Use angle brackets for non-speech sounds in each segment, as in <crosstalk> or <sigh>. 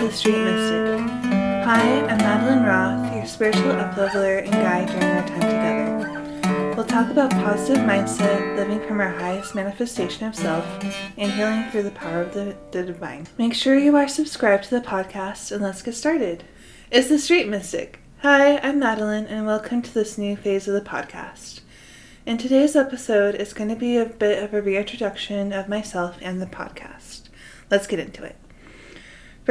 Hi, I'm Madeline Roth, your spiritual upleveler and guide during our time together. We'll talk about positive mindset, living from our highest manifestation of self, and healing through the power of the, the divine. Make sure you are subscribed to the podcast and let's get started. It's the Street Mystic. Hi, I'm Madeline, and welcome to this new phase of the podcast. In today's episode, it's going to be a bit of a reintroduction of myself and the podcast. Let's get into it.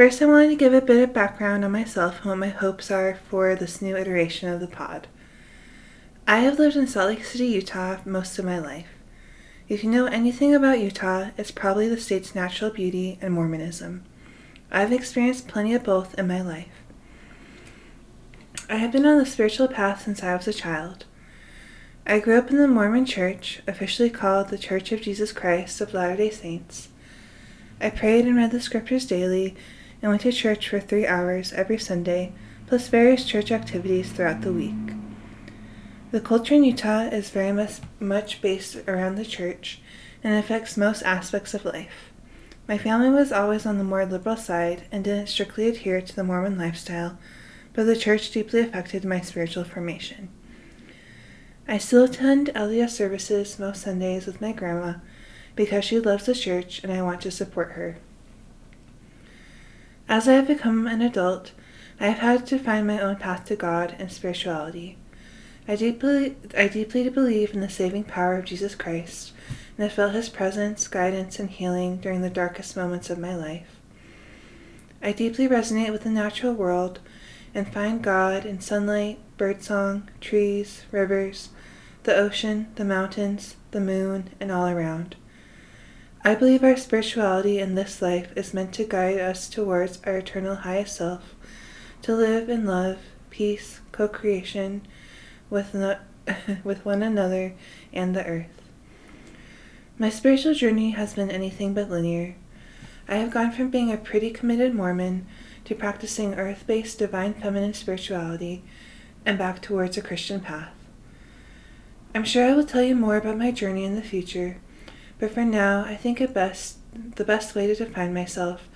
First, I wanted to give a bit of background on myself and what my hopes are for this new iteration of the pod. I have lived in Salt Lake City, Utah most of my life. If you know anything about Utah, it's probably the state's natural beauty and Mormonism. I've experienced plenty of both in my life. I have been on the spiritual path since I was a child. I grew up in the Mormon Church, officially called the Church of Jesus Christ of Latter day Saints. I prayed and read the scriptures daily and went to church for three hours every Sunday, plus various church activities throughout the week. The culture in Utah is very much, based around the church and affects most aspects of life. My family was always on the more liberal side and didn't strictly adhere to the Mormon lifestyle, but the church deeply affected my spiritual formation. I still attend LDS services most Sundays with my grandma because she loves the church and I want to support her. As I have become an adult, I have had to find my own path to God and spirituality. I deeply, I deeply believe in the saving power of Jesus Christ and have felt his presence, guidance, and healing during the darkest moments of my life. I deeply resonate with the natural world and find God in sunlight, birdsong, trees, rivers, the ocean, the mountains, the moon, and all around. I believe our spirituality in this life is meant to guide us towards our eternal highest self, to live in love, peace, co creation with, no- <laughs> with one another and the earth. My spiritual journey has been anything but linear. I have gone from being a pretty committed Mormon to practicing earth based divine feminine spirituality and back towards a Christian path. I'm sure I will tell you more about my journey in the future but for now, I think it best the best way to define myself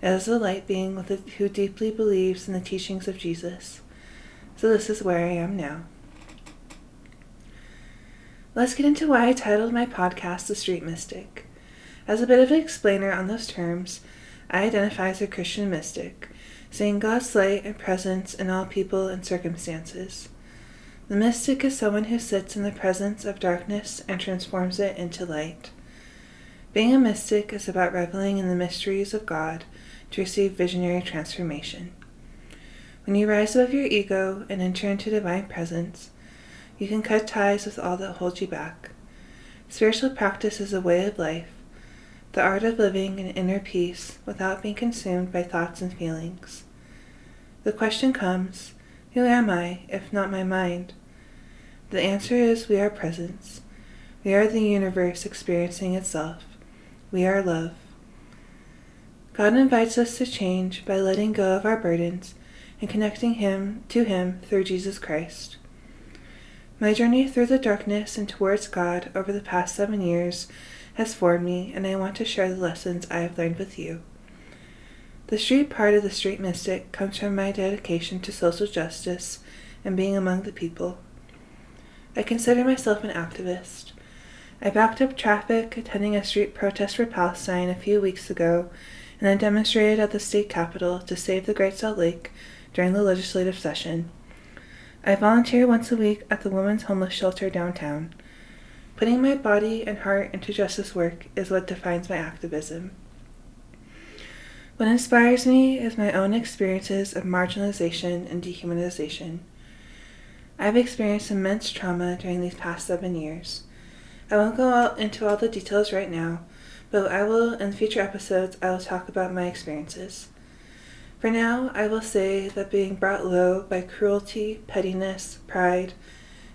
as a light being with a, who deeply believes in the teachings of Jesus. So this is where I am now. Let's get into why I titled my podcast The Street Mystic. As a bit of an explainer on those terms, I identify as a Christian mystic, seeing God's light and presence in all people and circumstances. The mystic is someone who sits in the presence of darkness and transforms it into light. Being a mystic is about reveling in the mysteries of God to receive visionary transformation. When you rise above your ego and enter into divine presence, you can cut ties with all that holds you back. Spiritual practice is a way of life, the art of living in inner peace without being consumed by thoughts and feelings. The question comes Who am I, if not my mind? The answer is we are presence. We are the universe experiencing itself. We are love. God invites us to change by letting go of our burdens and connecting him to him through Jesus Christ. My journey through the darkness and towards God over the past 7 years has formed me and I want to share the lessons I have learned with you. The street part of the street mystic comes from my dedication to social justice and being among the people. I consider myself an activist. I backed up traffic attending a street protest for Palestine a few weeks ago and then demonstrated at the state capitol to save the Great Salt Lake during the legislative session. I volunteer once a week at the women's homeless shelter downtown. Putting my body and heart into justice work is what defines my activism. What inspires me is my own experiences of marginalization and dehumanization. I've experienced immense trauma during these past seven years. I won't go into all the details right now, but I will, in future episodes, I will talk about my experiences. For now, I will say that being brought low by cruelty, pettiness, pride,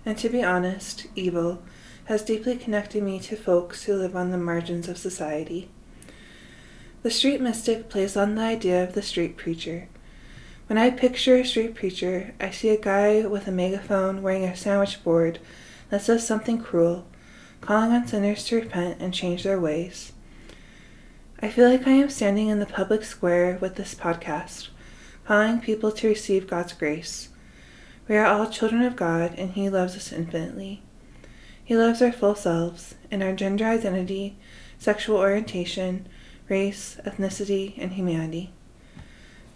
and to be honest, evil, has deeply connected me to folks who live on the margins of society. The street mystic plays on the idea of the street preacher. When I picture a street preacher, I see a guy with a megaphone wearing a sandwich board that says something cruel calling on sinners to repent and change their ways. I feel like I am standing in the public square with this podcast, calling people to receive God's grace. We are all children of God, and He loves us infinitely. He loves our full selves and our gender identity, sexual orientation, race, ethnicity, and humanity.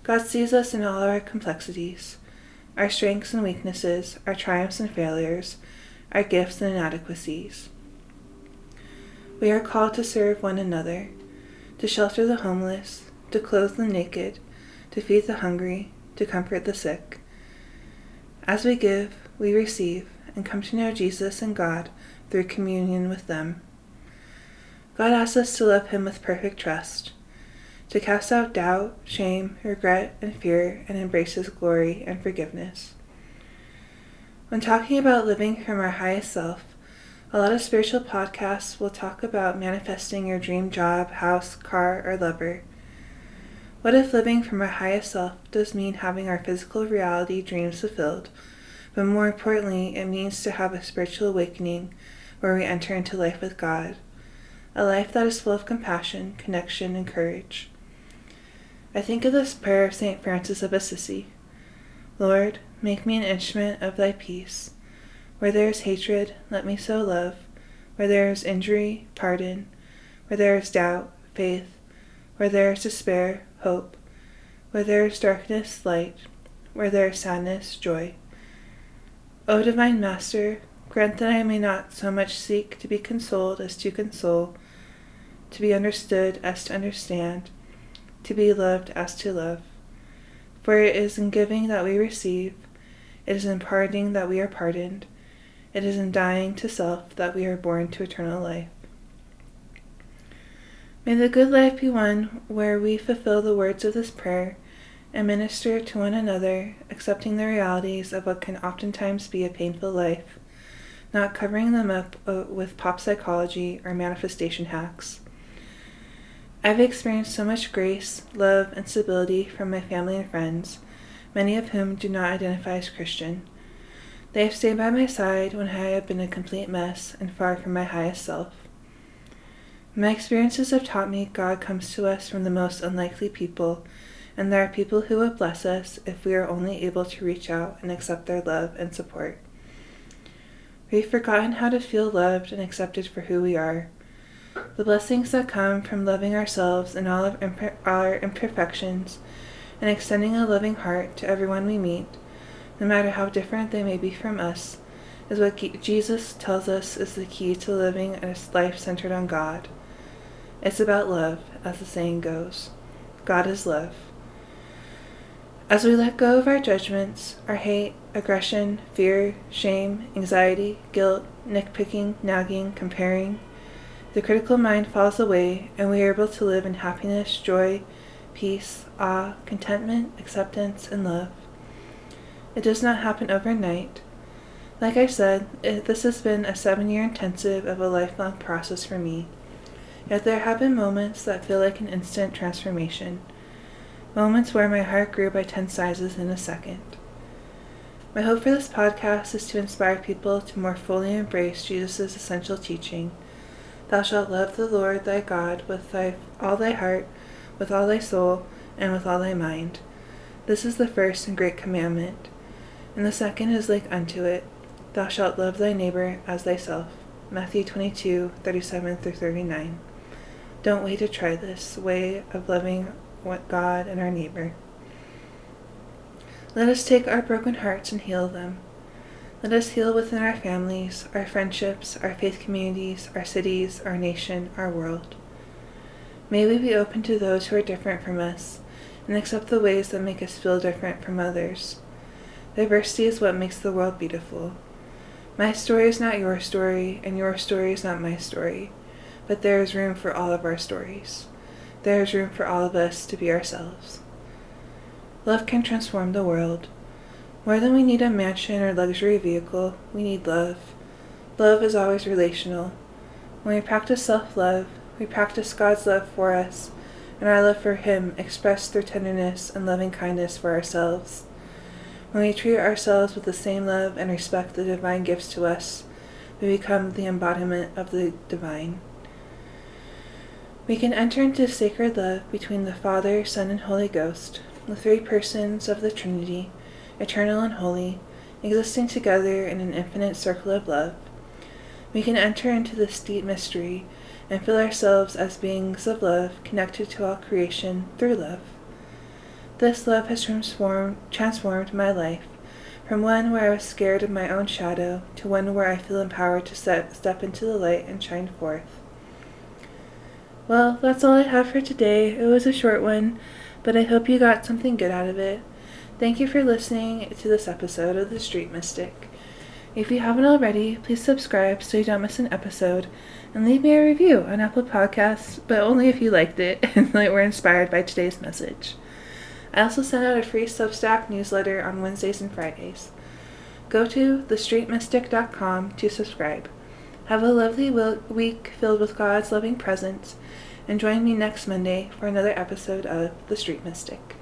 God sees us in all our complexities, our strengths and weaknesses, our triumphs and failures, our gifts and inadequacies. We are called to serve one another, to shelter the homeless, to clothe the naked, to feed the hungry, to comfort the sick. As we give, we receive and come to know Jesus and God through communion with them. God asks us to love Him with perfect trust, to cast out doubt, shame, regret, and fear, and embrace His glory and forgiveness. When talking about living from our highest self, a lot of spiritual podcasts will talk about manifesting your dream job, house, car, or lover. What if living from our highest self does mean having our physical reality dreams fulfilled, but more importantly, it means to have a spiritual awakening where we enter into life with God, a life that is full of compassion, connection, and courage. I think of this prayer of St. Francis of Assisi Lord, make me an instrument of thy peace. Where there is hatred, let me sow love. Where there is injury, pardon. Where there is doubt, faith. Where there is despair, hope. Where there is darkness, light. Where there is sadness, joy. O divine Master, grant that I may not so much seek to be consoled as to console, to be understood as to understand, to be loved as to love. For it is in giving that we receive, it is in pardoning that we are pardoned, it is in dying to self that we are born to eternal life. May the good life be one where we fulfill the words of this prayer and minister to one another, accepting the realities of what can oftentimes be a painful life, not covering them up uh, with pop psychology or manifestation hacks. I've experienced so much grace, love, and stability from my family and friends, many of whom do not identify as Christian. They have stayed by my side when I have been a complete mess and far from my highest self. My experiences have taught me God comes to us from the most unlikely people, and there are people who will bless us if we are only able to reach out and accept their love and support. We've forgotten how to feel loved and accepted for who we are. The blessings that come from loving ourselves and all of imper- our imperfections and extending a loving heart to everyone we meet, no matter how different they may be from us, is what Jesus tells us is the key to living a life centered on God. It's about love, as the saying goes. God is love. As we let go of our judgments, our hate, aggression, fear, shame, anxiety, guilt, nitpicking, nagging, comparing, the critical mind falls away and we are able to live in happiness, joy, peace, awe, contentment, acceptance, and love. It does not happen overnight. Like I said, it, this has been a seven year intensive of a lifelong process for me. Yet there have been moments that feel like an instant transformation, moments where my heart grew by 10 sizes in a second. My hope for this podcast is to inspire people to more fully embrace Jesus' essential teaching Thou shalt love the Lord thy God with thy, all thy heart, with all thy soul, and with all thy mind. This is the first and great commandment. And the second is like unto it Thou shalt love thy neighbor as thyself. Matthew 22, 37 through 39. Don't wait to try this way of loving God and our neighbor. Let us take our broken hearts and heal them. Let us heal within our families, our friendships, our faith communities, our cities, our nation, our world. May we be open to those who are different from us and accept the ways that make us feel different from others. Diversity is what makes the world beautiful. My story is not your story, and your story is not my story, but there is room for all of our stories. There is room for all of us to be ourselves. Love can transform the world. More than we need a mansion or luxury vehicle, we need love. Love is always relational. When we practice self love, we practice God's love for us, and our love for Him expressed through tenderness and loving kindness for ourselves. When we treat ourselves with the same love and respect the divine gives to us, we become the embodiment of the divine. We can enter into sacred love between the Father, Son, and Holy Ghost, the three persons of the Trinity, eternal and holy, existing together in an infinite circle of love, we can enter into this deep mystery and feel ourselves as beings of love connected to all creation through love. This love has transformed, transformed my life from one where I was scared of my own shadow to one where I feel empowered to set, step into the light and shine forth. Well, that's all I have for today. It was a short one, but I hope you got something good out of it. Thank you for listening to this episode of The Street Mystic. If you haven't already, please subscribe so you don't miss an episode and leave me a review on Apple Podcasts, but only if you liked it <laughs> and were inspired by today's message. I also send out a free Substack newsletter on Wednesdays and Fridays. Go to thestreetmystic.com to subscribe. Have a lovely week filled with God's loving presence, and join me next Monday for another episode of The Street Mystic.